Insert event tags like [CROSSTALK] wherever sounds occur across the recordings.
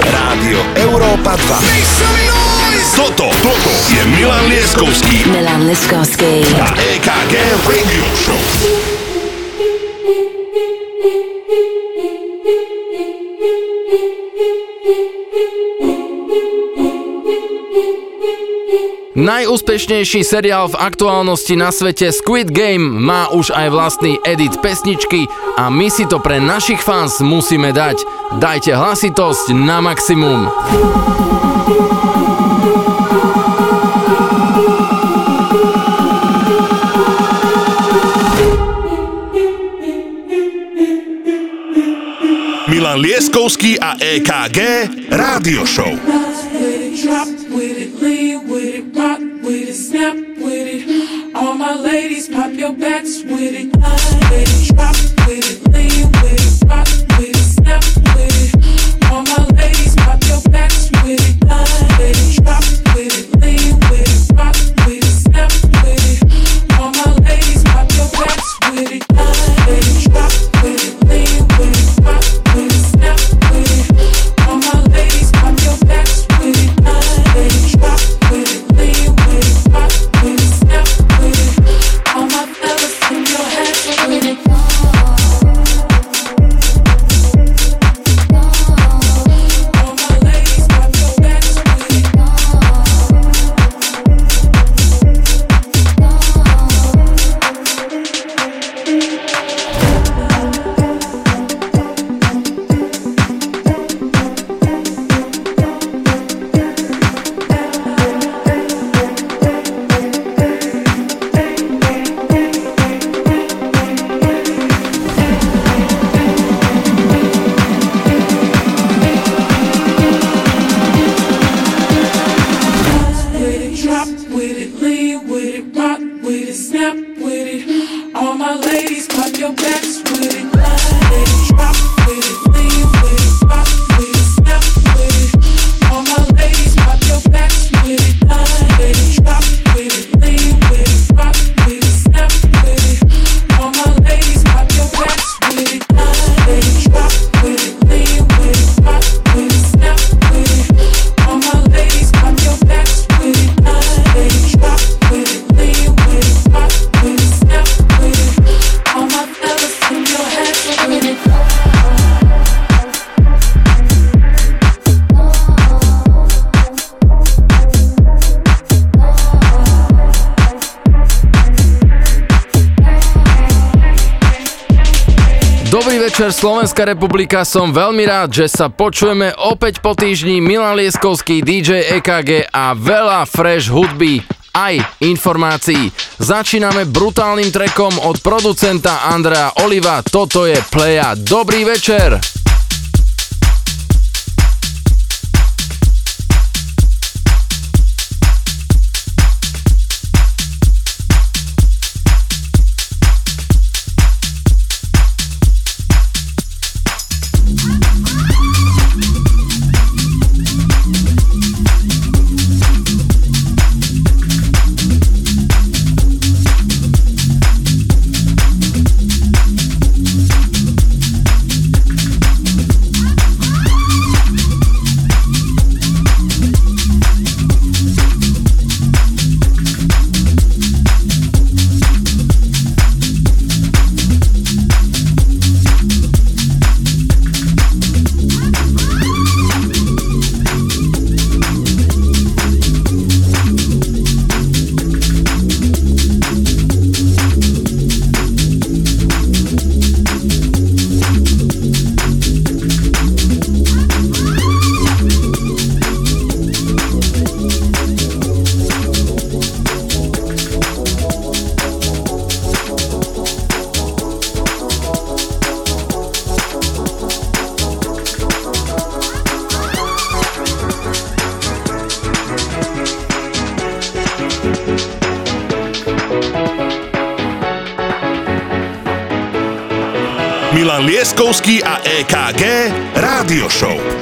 Rádio Európa 2. Toto, toto je Milan Leskovský. Milan Lieskovský. A EKG Radio Show. Najúspešnejší seriál v aktuálnosti na svete Squid Game má už aj vlastný edit pesničky a my si to pre našich fans musíme dať. Dajte hlasitosť na maximum. Milan Lieskovský a EKG Rádio Show. ladies, pop your backs with it. Ladies, drop with it. Slovenská republika, som veľmi rád, že sa počujeme opäť po týždni. Milan Lieskovský, DJ EKG a veľa fresh hudby aj informácií. Začíname brutálnym trekom od producenta Andrea Oliva. Toto je Pleja. Dobrý večer! EKG Rádio Show.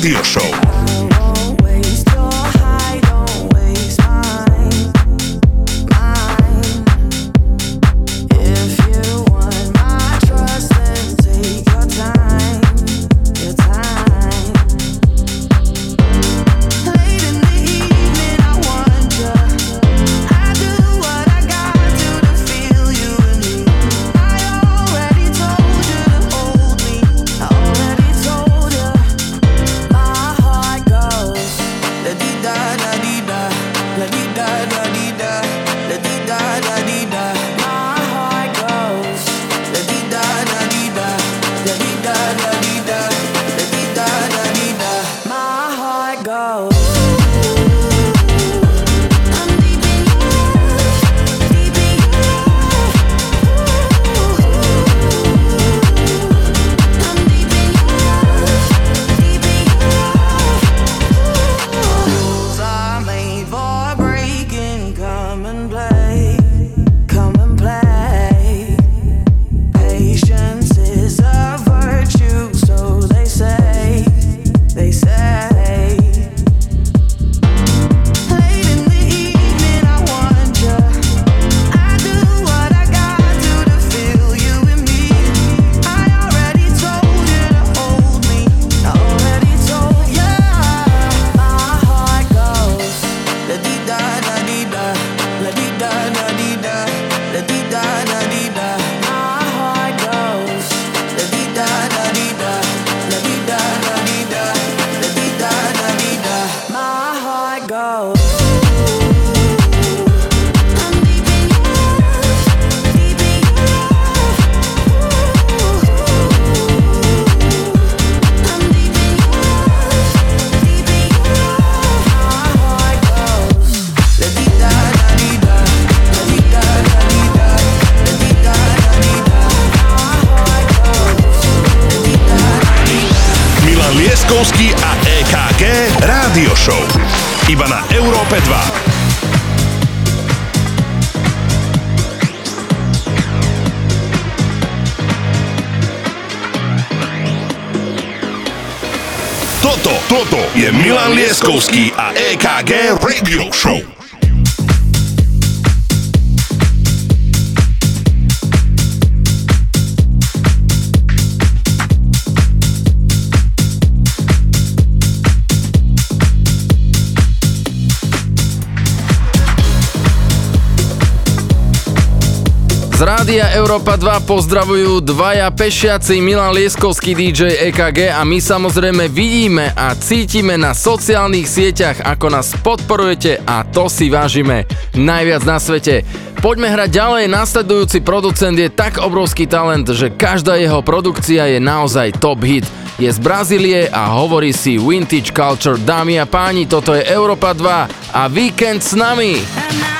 Radio Show. Milan Rádia Európa 2 pozdravujú dvaja pešiaci Milan Lieskovský DJ EKG a my samozrejme vidíme a cítime na sociálnych sieťach, ako nás podporujete a to si vážime najviac na svete. Poďme hrať ďalej, nasledujúci producent je tak obrovský talent, že každá jeho produkcia je naozaj top hit. Je z Brazílie a hovorí si Vintage Culture. Dámy a páni, toto je Európa 2 a víkend s nami. Ak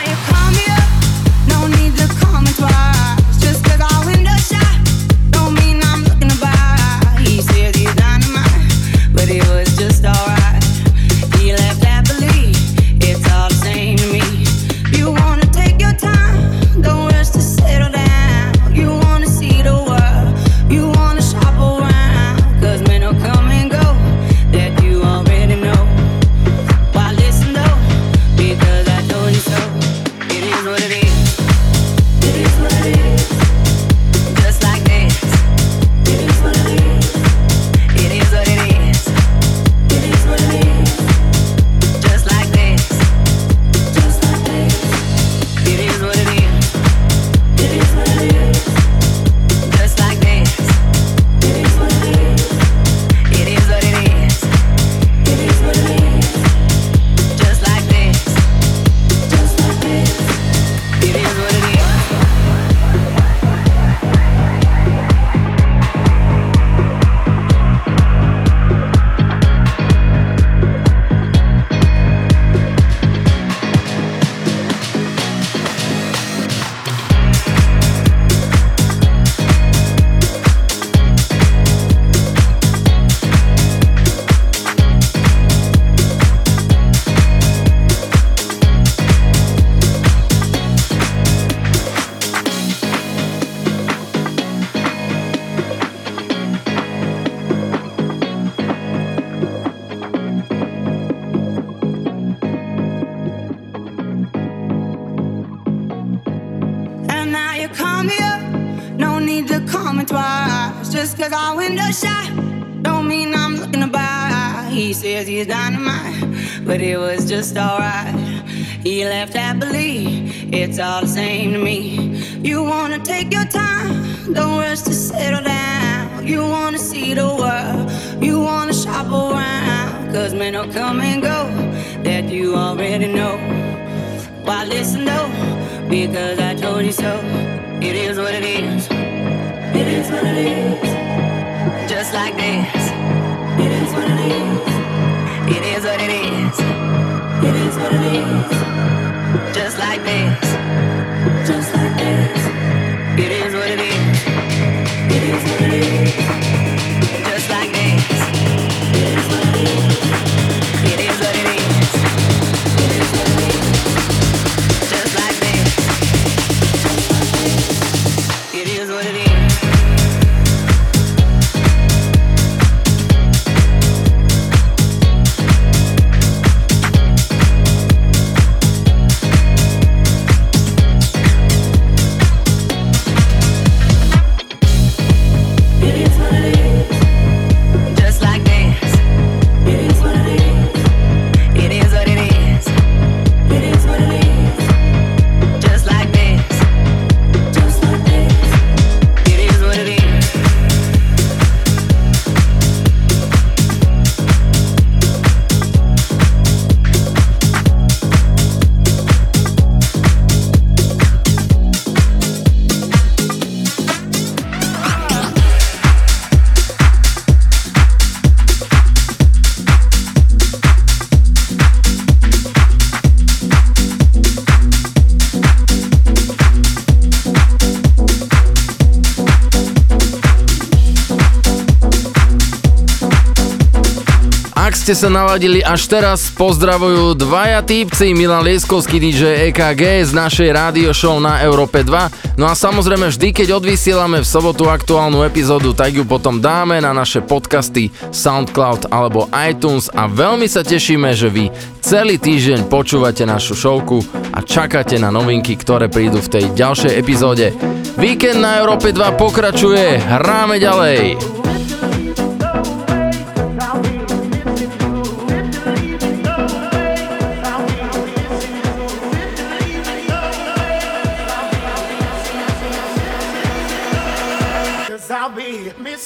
ste sa naladili až teraz, pozdravujú dvaja týpci, Milan Lieskovský DJ EKG z našej rádio show na Európe 2. No a samozrejme vždy, keď odvysielame v sobotu aktuálnu epizódu, tak ju potom dáme na naše podcasty SoundCloud alebo iTunes a veľmi sa tešíme, že vy celý týždeň počúvate našu showku a čakáte na novinky, ktoré prídu v tej ďalšej epizóde. Víkend na Európe 2 pokračuje, hráme ďalej.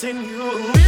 missing you.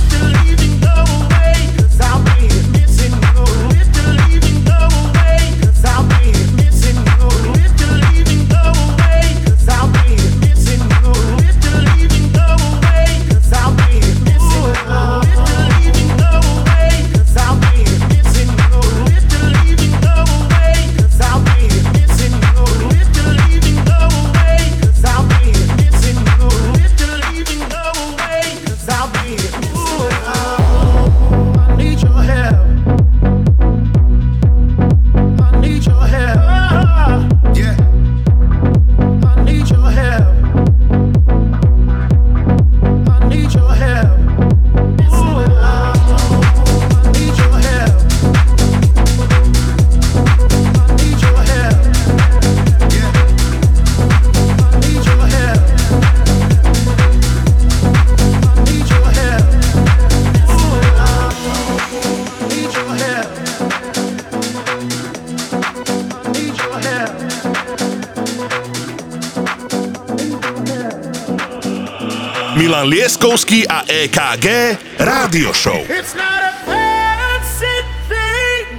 Lieskovský a EKG Rádio Show. It's not a fancy thing.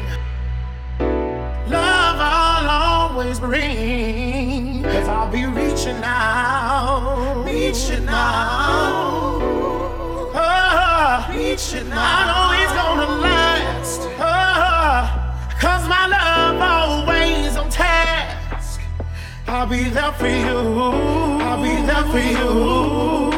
Love I'll always bring. Cause I'll be reaching out. Reaching out. Oh, reaching out. Know it's gonna last. Oh, Cause my love always on task. I'll be there for you. I'll be there for you.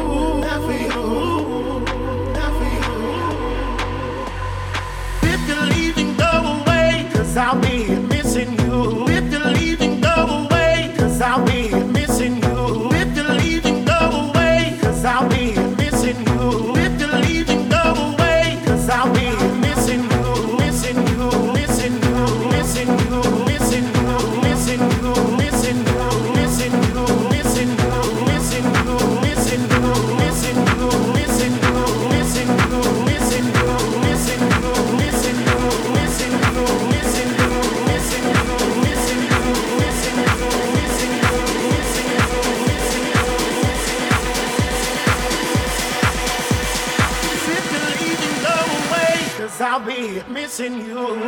I'll be missing you. If you're leaving, go away, cause I'll be missing you.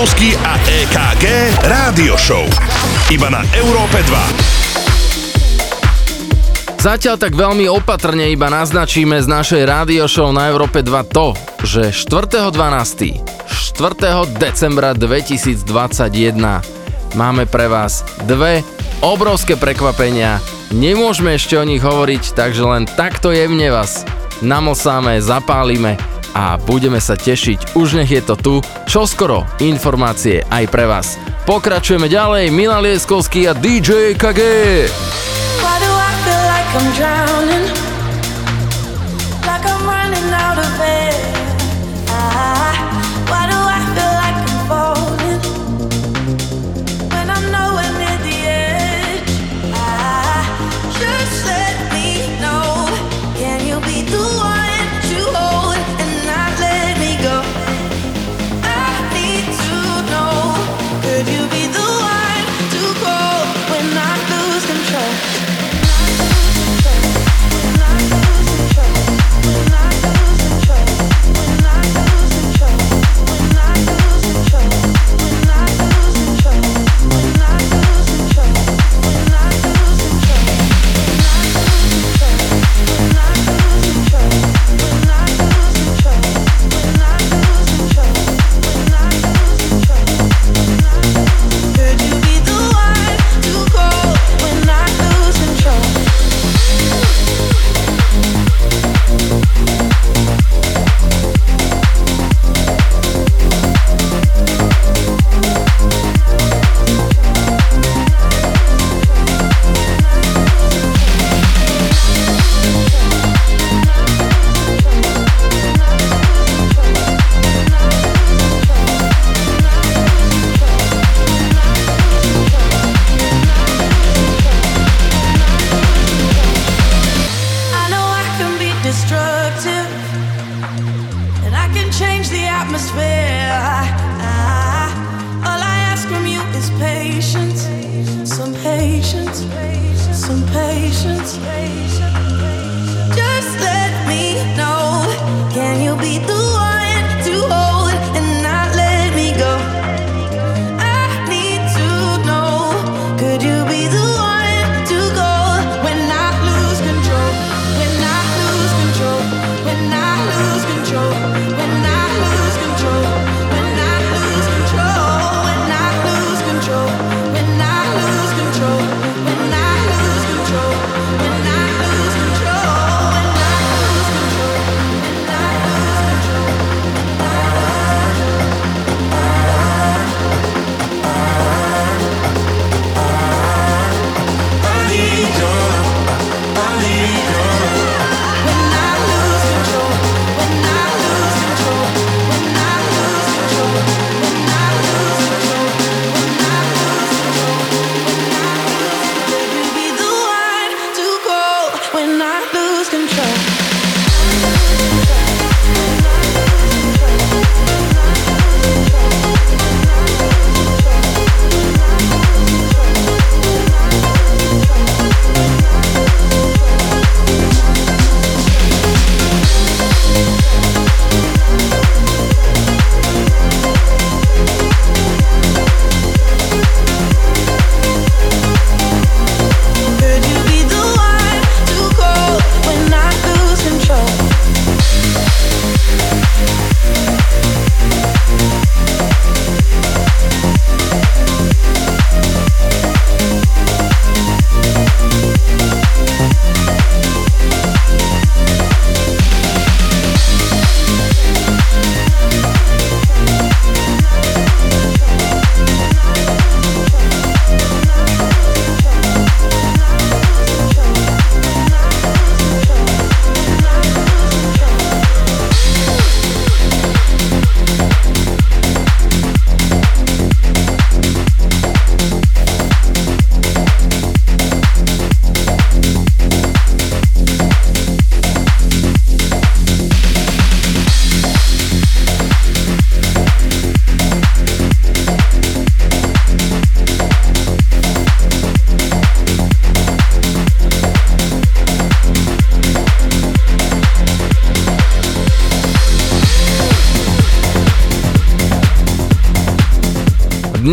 Lieskovský a EKG Rádio Show. Iba na Európe 2. Zatiaľ tak veľmi opatrne iba naznačíme z našej rádio show na Európe 2 to, že 4.12. 4. decembra 2021 máme pre vás dve obrovské prekvapenia. Nemôžeme ešte o nich hovoriť, takže len takto jemne vás namlsáme, zapálime a budeme sa tešiť. Už nech je to tu, čoskoro informácie aj pre vás. Pokračujeme ďalej, Milan Lieskovský a DJ KG. I'm drowning? Like I'm running out of air.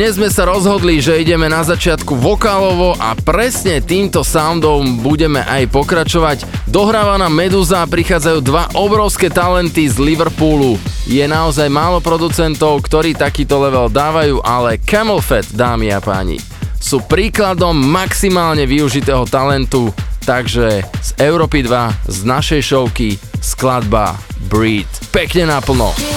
Dnes sme sa rozhodli, že ideme na začiatku vokálovo a presne týmto soundom budeme aj pokračovať. Dohráva na Meduza prichádzajú dva obrovské talenty z Liverpoolu. Je naozaj málo producentov, ktorí takýto level dávajú, ale Camel Fat, dámy a páni, sú príkladom maximálne využitého talentu, takže z Európy 2, z našej showky, skladba Breed. Pekne naplno. Yeah.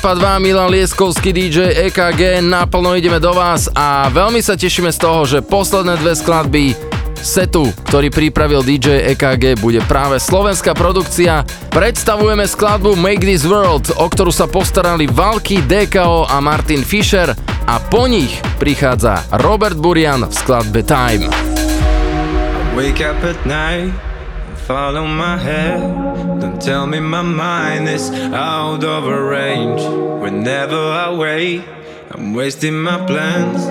Európa 2, Milan Lieskovský DJ EKG, naplno ideme do vás a veľmi sa tešíme z toho, že posledné dve skladby setu, ktorý pripravil DJ EKG, bude práve slovenská produkcia. Predstavujeme skladbu Make This World, o ktorú sa postarali Valky, DKO a Martin Fischer a po nich prichádza Robert Burian v skladbe Time. Wake up at night follow my head. Tell me my mind is out of range. Whenever I wait, I'm wasting my plans.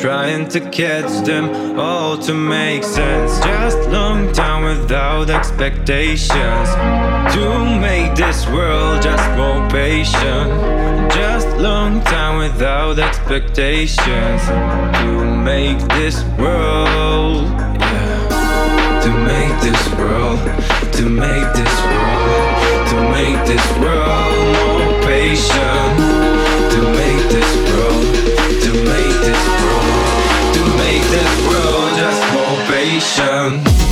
Trying to catch them all to make sense. Just long time without expectations. To make this world just more patient. Just long time without expectations. To make this world yeah. to make this world, to make this world, to make this world more patient, to make this world, to make this world, to make this world just more patient.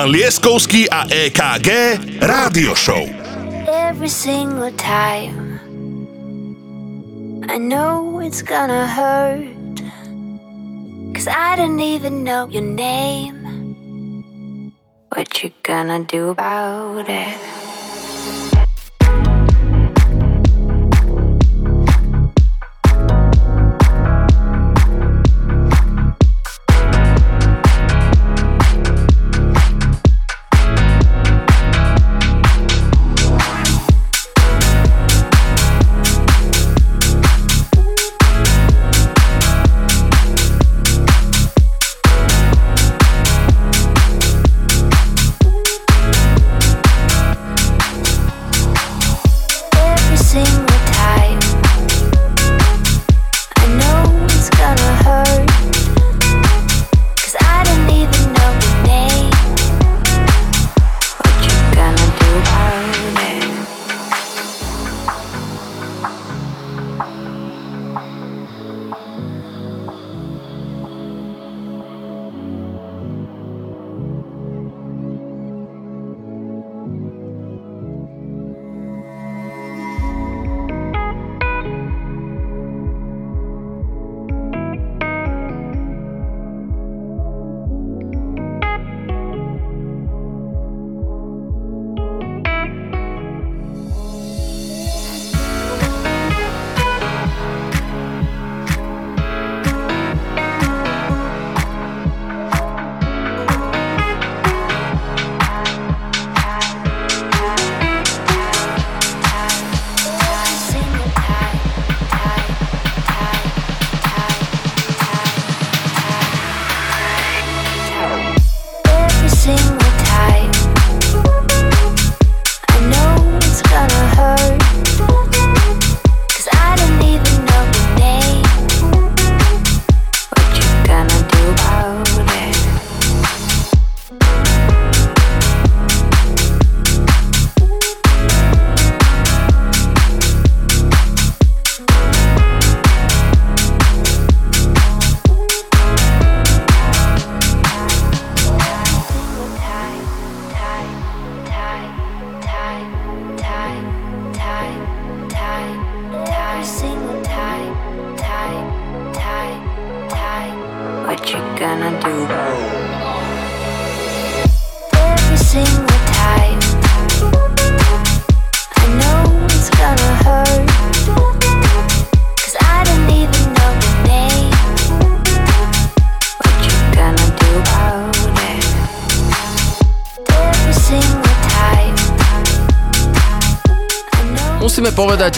Milan Lieskovský a EKG Rádio Show. Every single time I know it's gonna hurt Cause I didn't even know your name What you gonna do about it?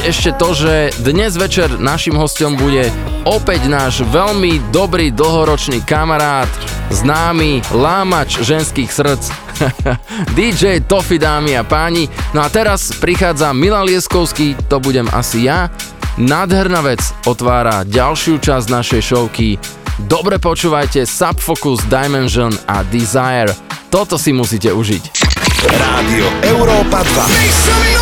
Ešte to, že dnes večer našim hostom bude opäť náš veľmi dobrý dlhoročný kamarát, známy lámač ženských srdc, [LAUGHS] DJ Tofi dámy a páni. No a teraz prichádza Milan Lieskovský, to budem asi ja. Nádherná vec otvára ďalšiu časť našej showky. Dobre počúvajte Subfocus, Dimension a Desire. Toto si musíte užiť. Rádio Európa 2.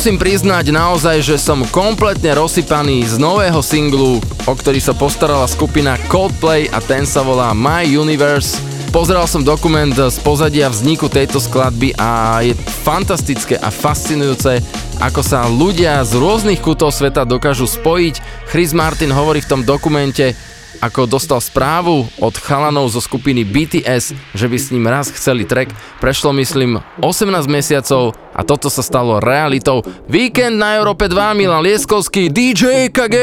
Musím priznať naozaj, že som kompletne rozsypaný z nového singlu, o ktorý sa postarala skupina Coldplay a ten sa volá My Universe. Pozeral som dokument z pozadia vzniku tejto skladby a je fantastické a fascinujúce, ako sa ľudia z rôznych kútov sveta dokážu spojiť. Chris Martin hovorí v tom dokumente, ako dostal správu od chalanov zo skupiny BTS, že by s ním raz chceli track. Prešlo myslím 18 mesiacov a toto sa stalo realitou. Víkend na Európe 2, Milan Lieskovský, DJ KG!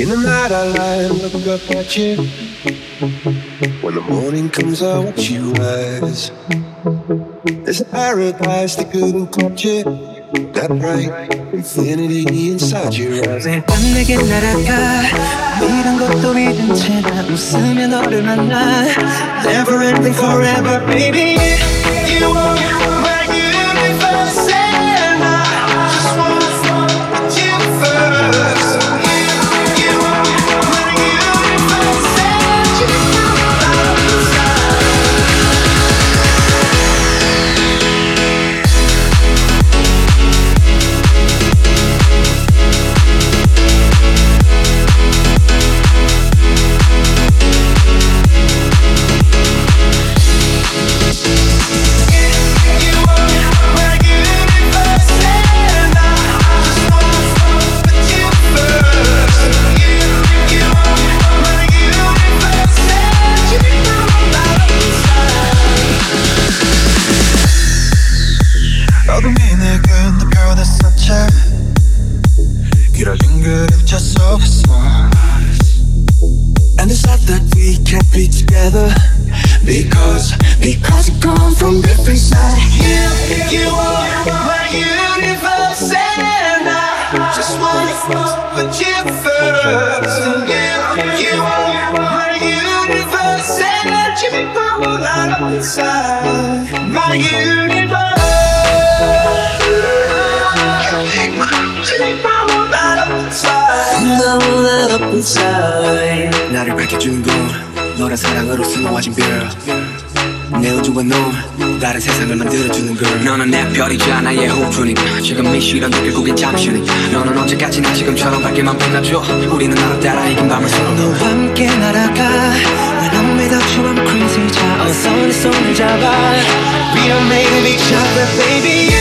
In the night I lie and look up at you When the morning comes I watch you rise a paradise that couldn't touch it That bright infinity inside your eyes 매일 밤 내게 날아가 이런 것도 믿은 채나 웃으며 너를 만나 Never ending forever baby You are together Because, because we come from different sides You, you are my universe And I just wanna put you first You, you are my universe And you know that I'm inside My universe 너무나 up inside 나를 밝혀주는 건 너란 사랑으로 수놓아진 별내 우주와 너 다른 세상을 만들어주는 걸 너는 내 별이자 나의 호주니까. 지금 이 시련도 결국엔 잠시니까 너는 언제까지나 지금처럼 밝게만 빛나줘. 우리는 너를 따라 이긴 밤을 서로 너와 함께 날아가. When I'm without you I'm crazy 자 어서 내 손을 잡아. We are made of each other, baby.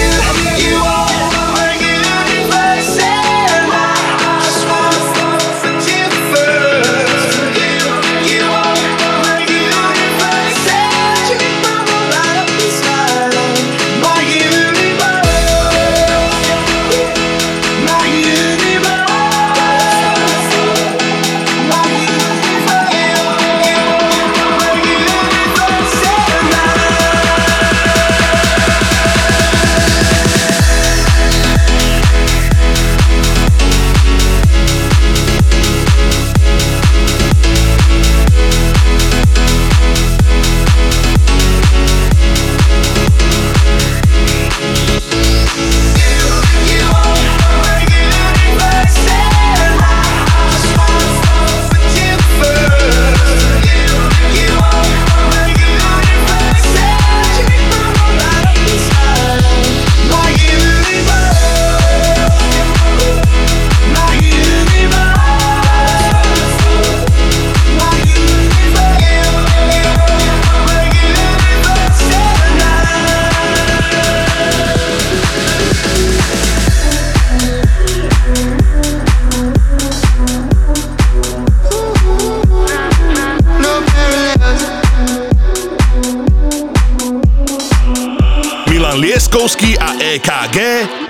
Lieskovský a EKG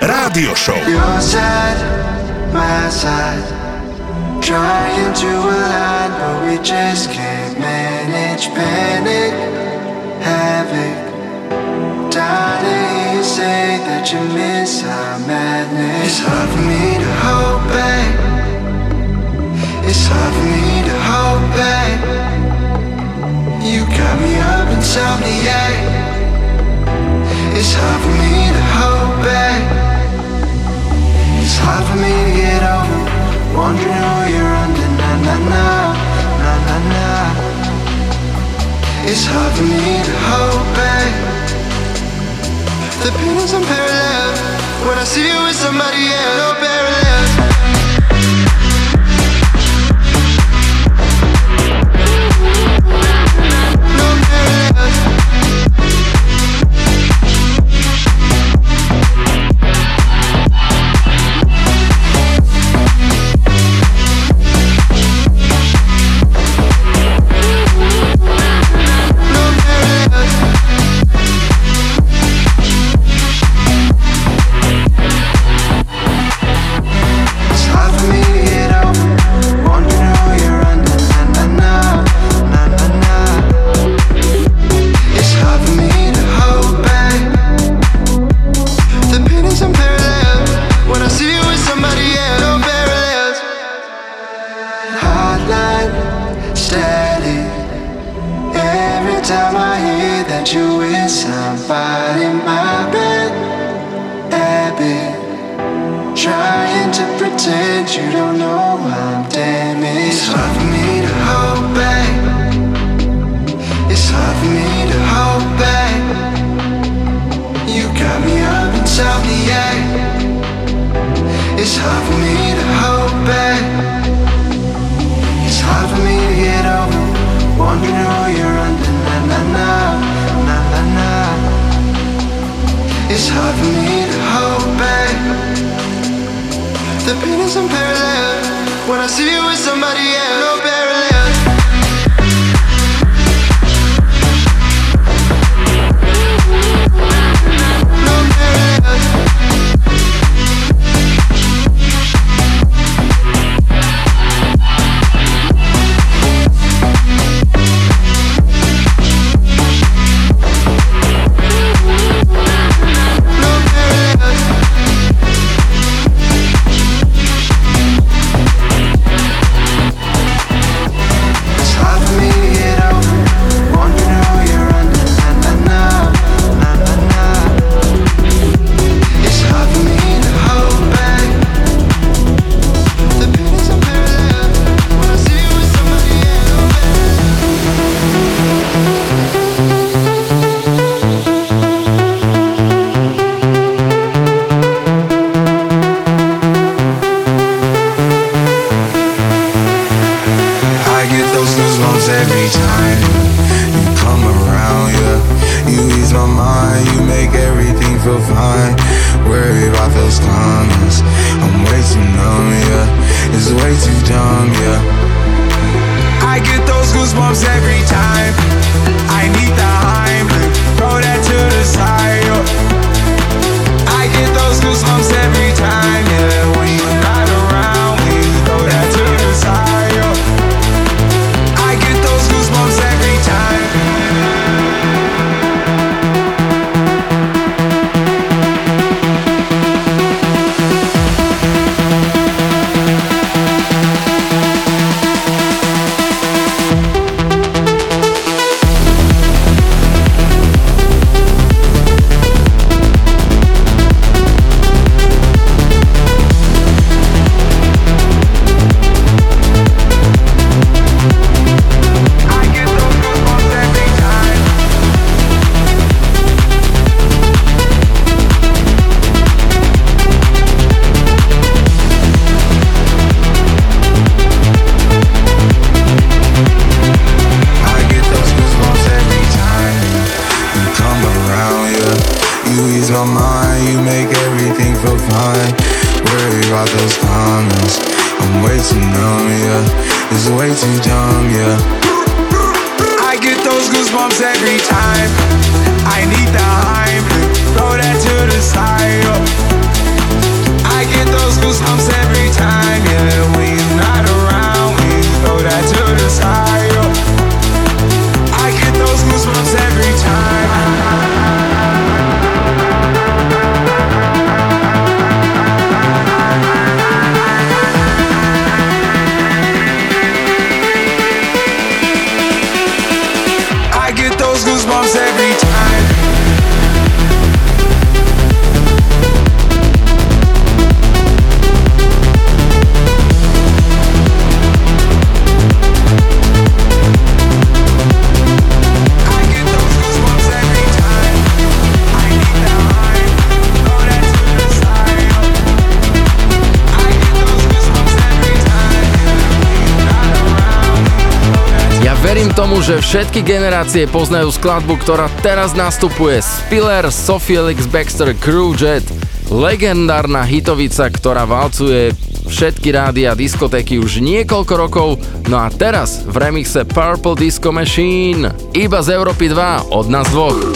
Rádio Show. Your side, my side. Trying to align, but we just can't manage. Panic, havoc. Darling, you say that you miss our madness. It's hard for me to hold back. It's hard for me to hold back. You got me up insomniac. It's hard for me to hold back. It's hard for me to get over. Wondering who you're under. Na na na, na na na. It's hard for me to hold back. The pain is unparalleled when I see you with somebody else. No parallels. Unparalleled when I see you with somebody všetky generácie poznajú skladbu, ktorá teraz nastupuje Spiller, Sophie Alex Baxter, Crew Jet, legendárna hitovica, ktorá valcuje všetky rády a diskotéky už niekoľko rokov, no a teraz v remixe Purple Disco Machine, iba z Európy 2 od nás dvoch.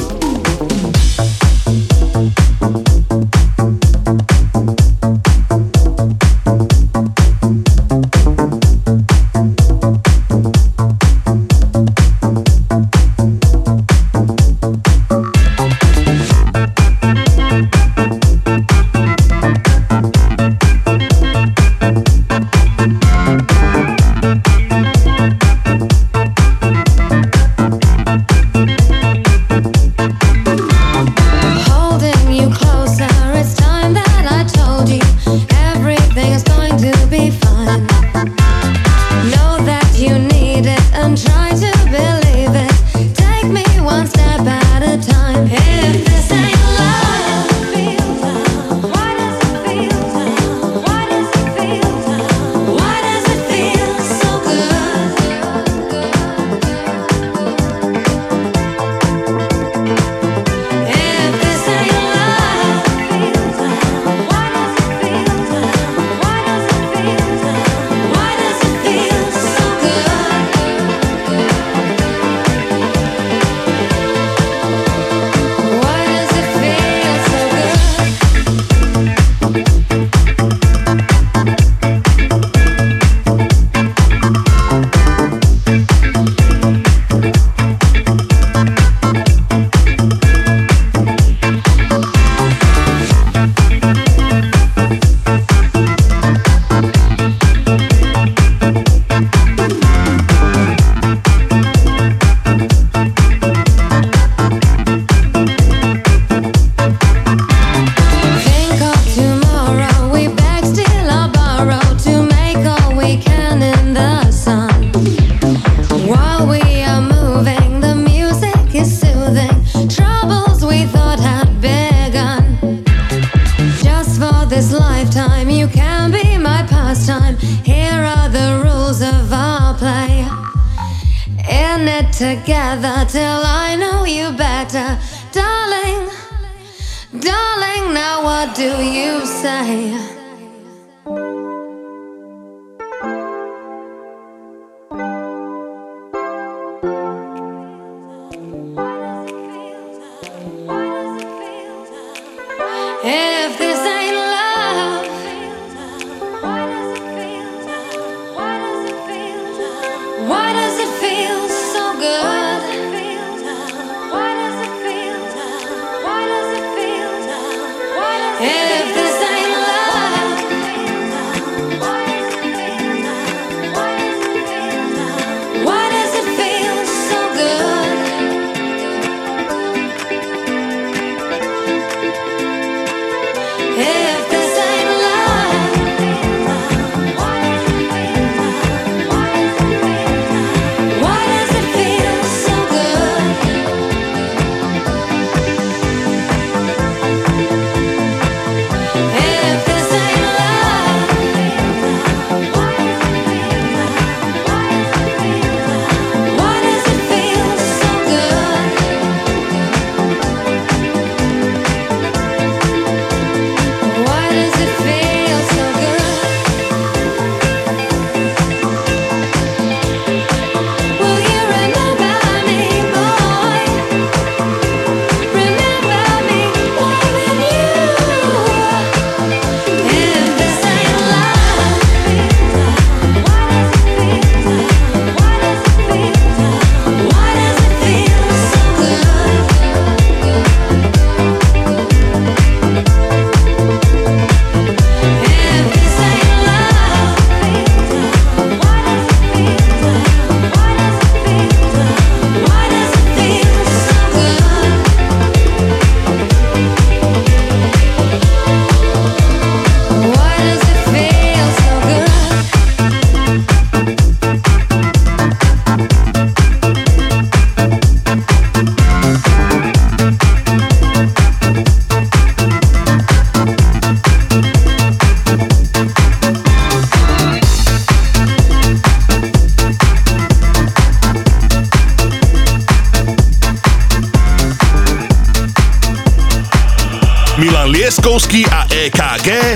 qué?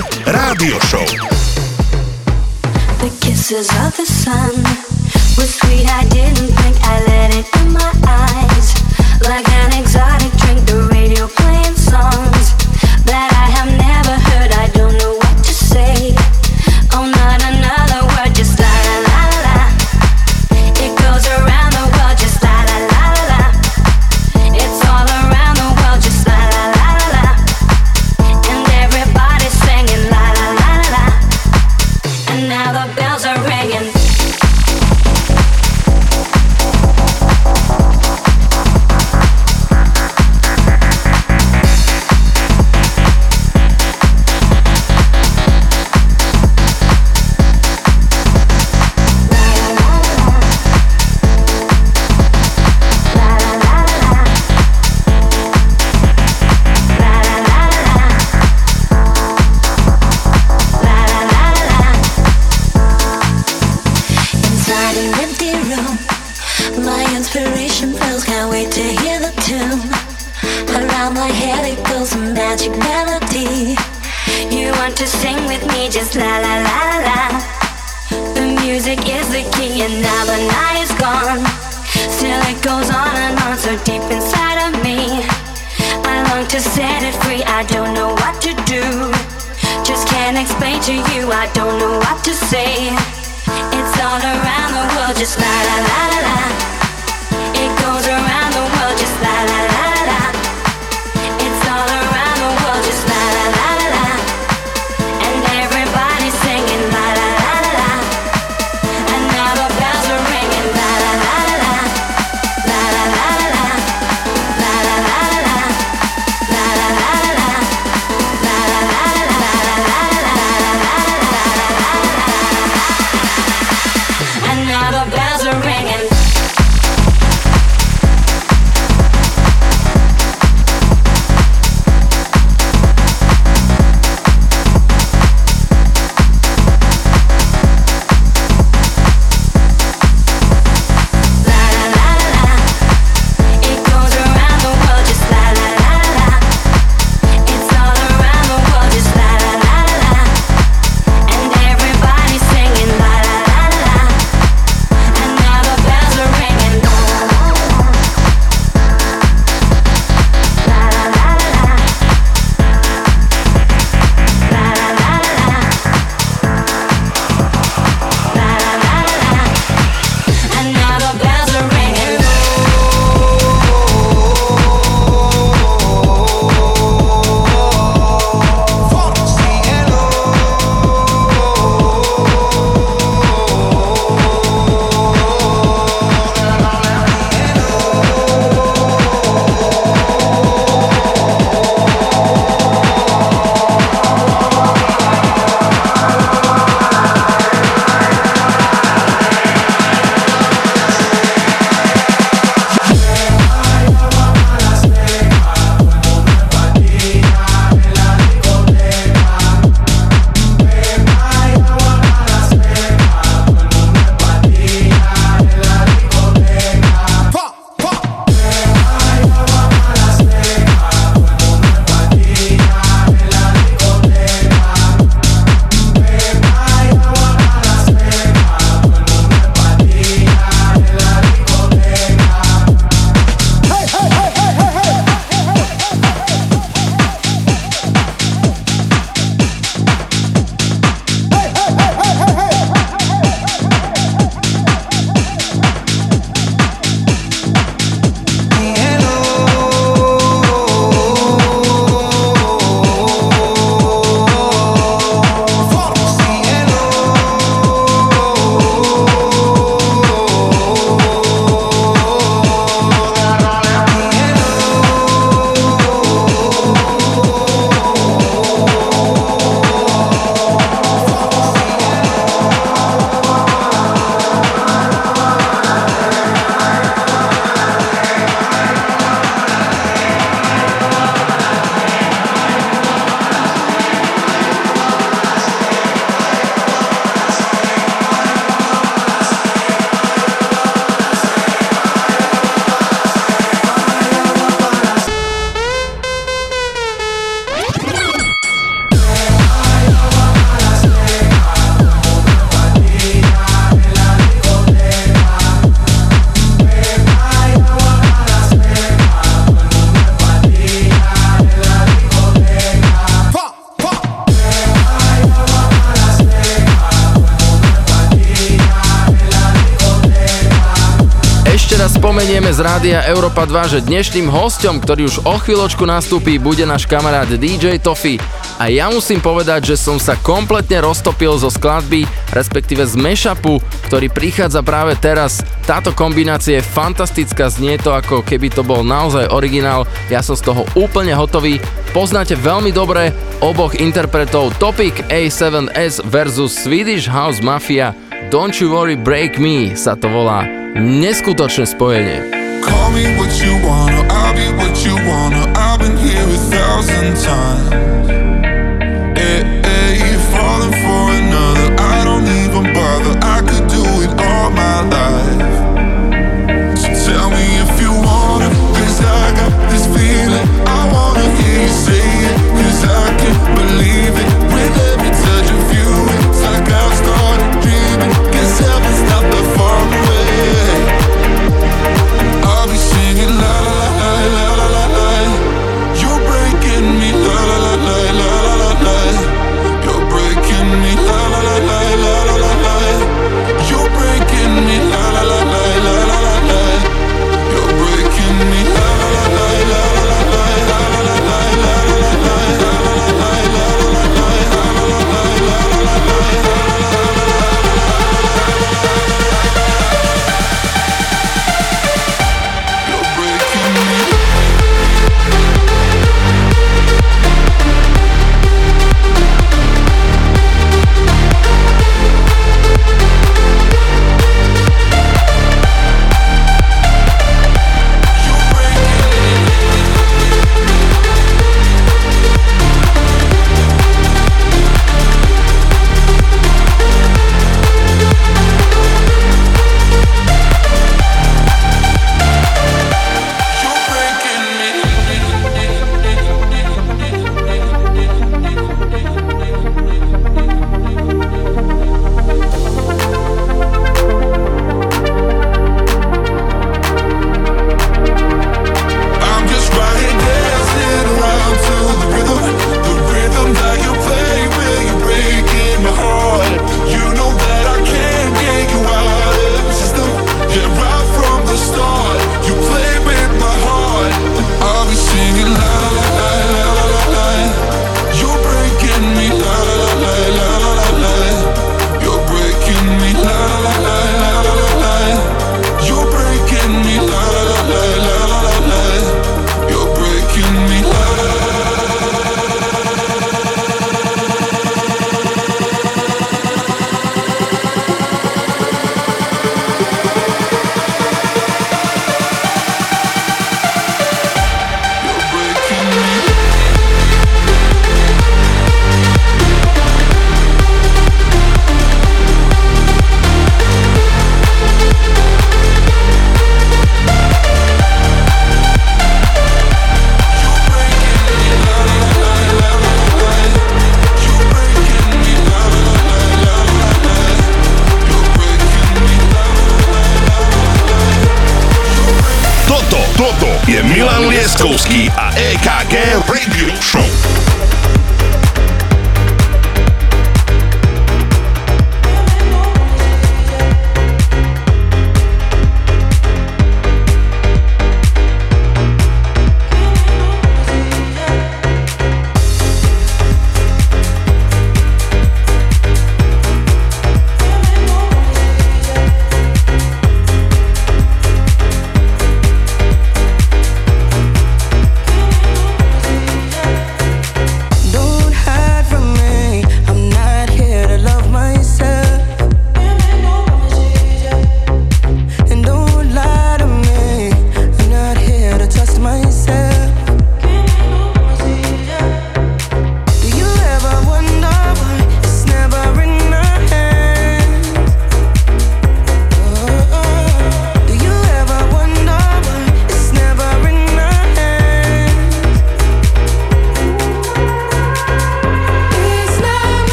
Európa 2, že dnešným hostom, ktorý už o chvíľočku nastúpi, bude náš kamarát DJ Toffy. A ja musím povedať, že som sa kompletne roztopil zo skladby, respektíve z mashupu, ktorý prichádza práve teraz. Táto kombinácia je fantastická, znie to ako keby to bol naozaj originál. Ja som z toho úplne hotový. Poznáte veľmi dobre oboch interpretov Topic A7S versus Swedish House Mafia. Don't you worry, break me sa to volá. Neskutočné spojenie. Call me what you wanna, I'll be what you wanna. I've been here a thousand times. Eh, eh, you're falling for another. I don't even bother. I could do it all my life. So tell me if you wanna, cause I got this feeling. I wanna hear you say it, cause I can't believe it.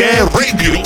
EKG Radio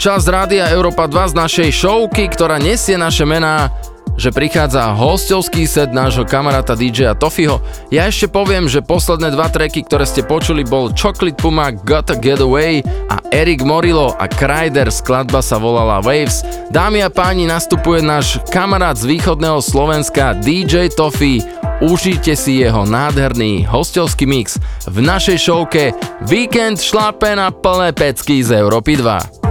nastal ten čas Rádia Európa 2 z našej showky, ktorá nesie naše mená že prichádza hostovský set nášho kamaráta DJ Tofiho. Ja ešte poviem, že posledné dva tracky, ktoré ste počuli, bol Chocolate Puma Gotta Get Away a Eric Morillo a Kryder, skladba sa volala Waves. Dámy a páni, nastupuje náš kamarát z východného Slovenska DJ Tofi. Užite si jeho nádherný hostovský mix v našej showke Víkend šlape na plné pecky z Európy 2.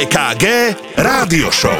EKG Rádio Show.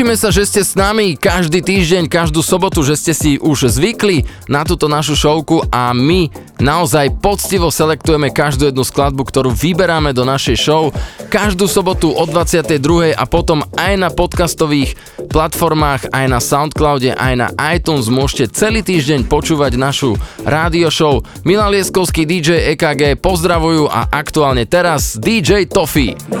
Tešíme sa, že ste s nami každý týždeň, každú sobotu, že ste si už zvykli na túto našu šovku a my naozaj poctivo selektujeme každú jednu skladbu, ktorú vyberáme do našej show každú sobotu o 22. a potom aj na podcastových platformách, aj na Soundcloude, aj na iTunes môžete celý týždeň počúvať našu rádio show. Milan Lieskovský DJ EKG pozdravujú a aktuálne teraz DJ Tofi. No,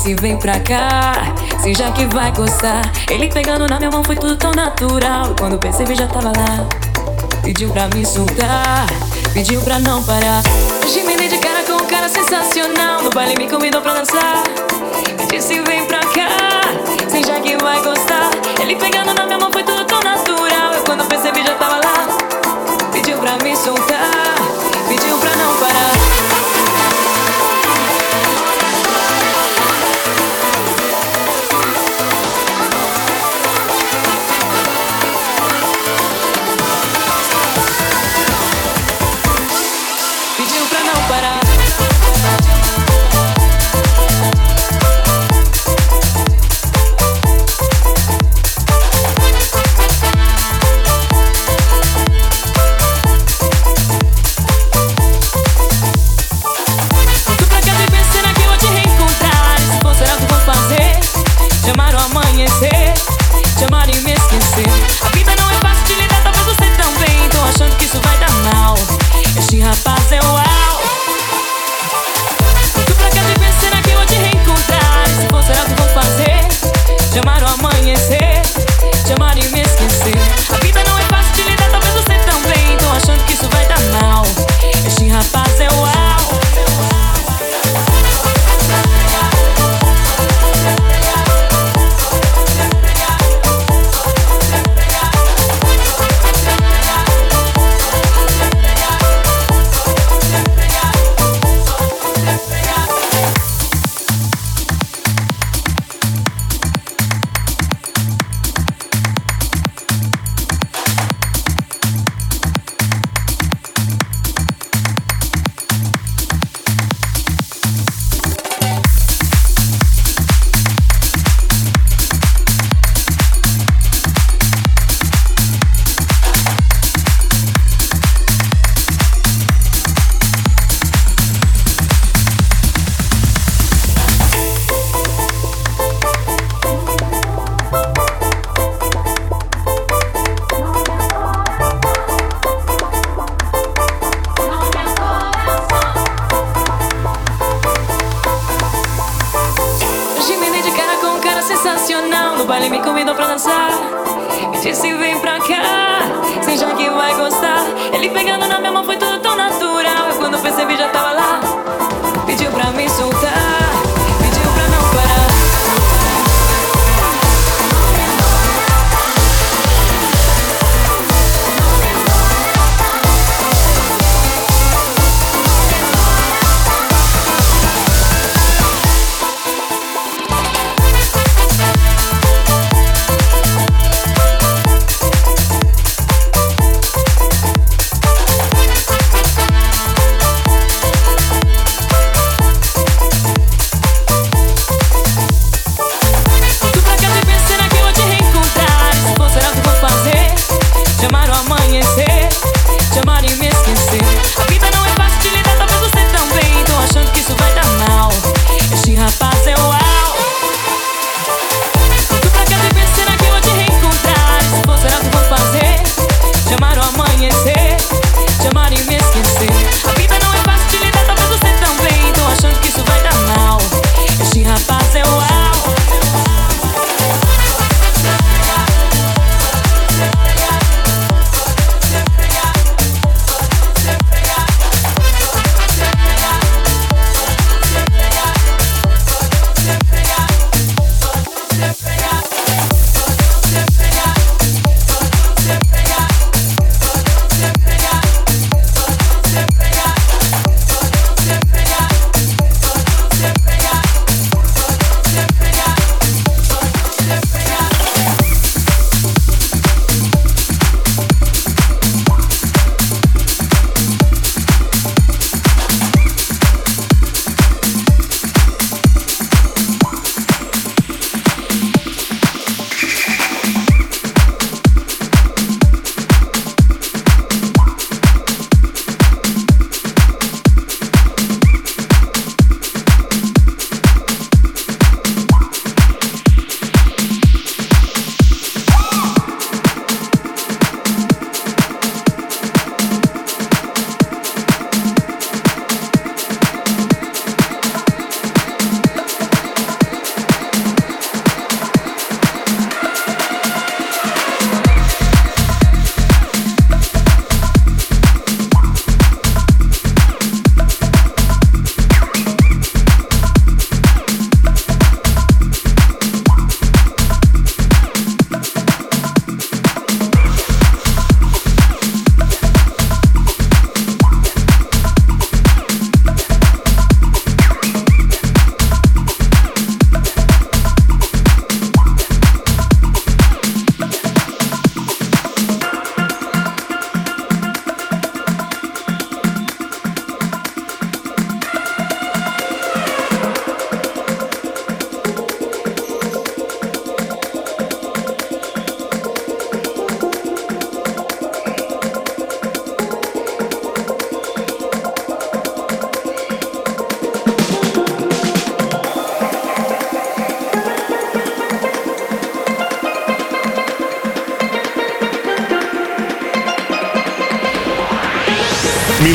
Disse vem pra cá, se já que vai gostar. Ele pegando na minha mão foi tudo tão natural. Quando percebi já tava lá. Pediu pra me soltar, pediu pra não parar. Hoje de cara com um cara sensacional. No baile me convidou pra dançar. Me disse vem pra cá, se já que vai gostar. Ele pegando na minha mão foi tudo tão natural. E quando percebi já tava lá. Pediu pra me soltar, pediu pra não parar.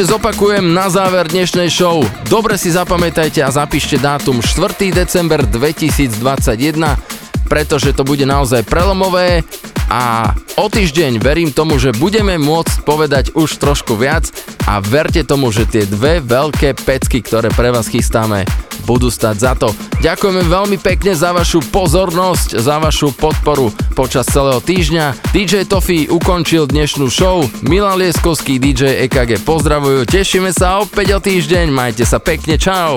ešte zopakujem na záver dnešnej show. Dobre si zapamätajte a zapíšte dátum 4. december 2021, pretože to bude naozaj prelomové a o týždeň verím tomu, že budeme môcť povedať už trošku viac a verte tomu, že tie dve veľké pecky, ktoré pre vás chystáme, budú stať za to. Ďakujeme veľmi pekne za vašu pozornosť, za vašu podporu počas celého týždňa. DJ Tofi ukončil dnešnú show, Milan Lieskovský, DJ EKG pozdravujú, tešíme sa opäť o týždeň, majte sa pekne, čau.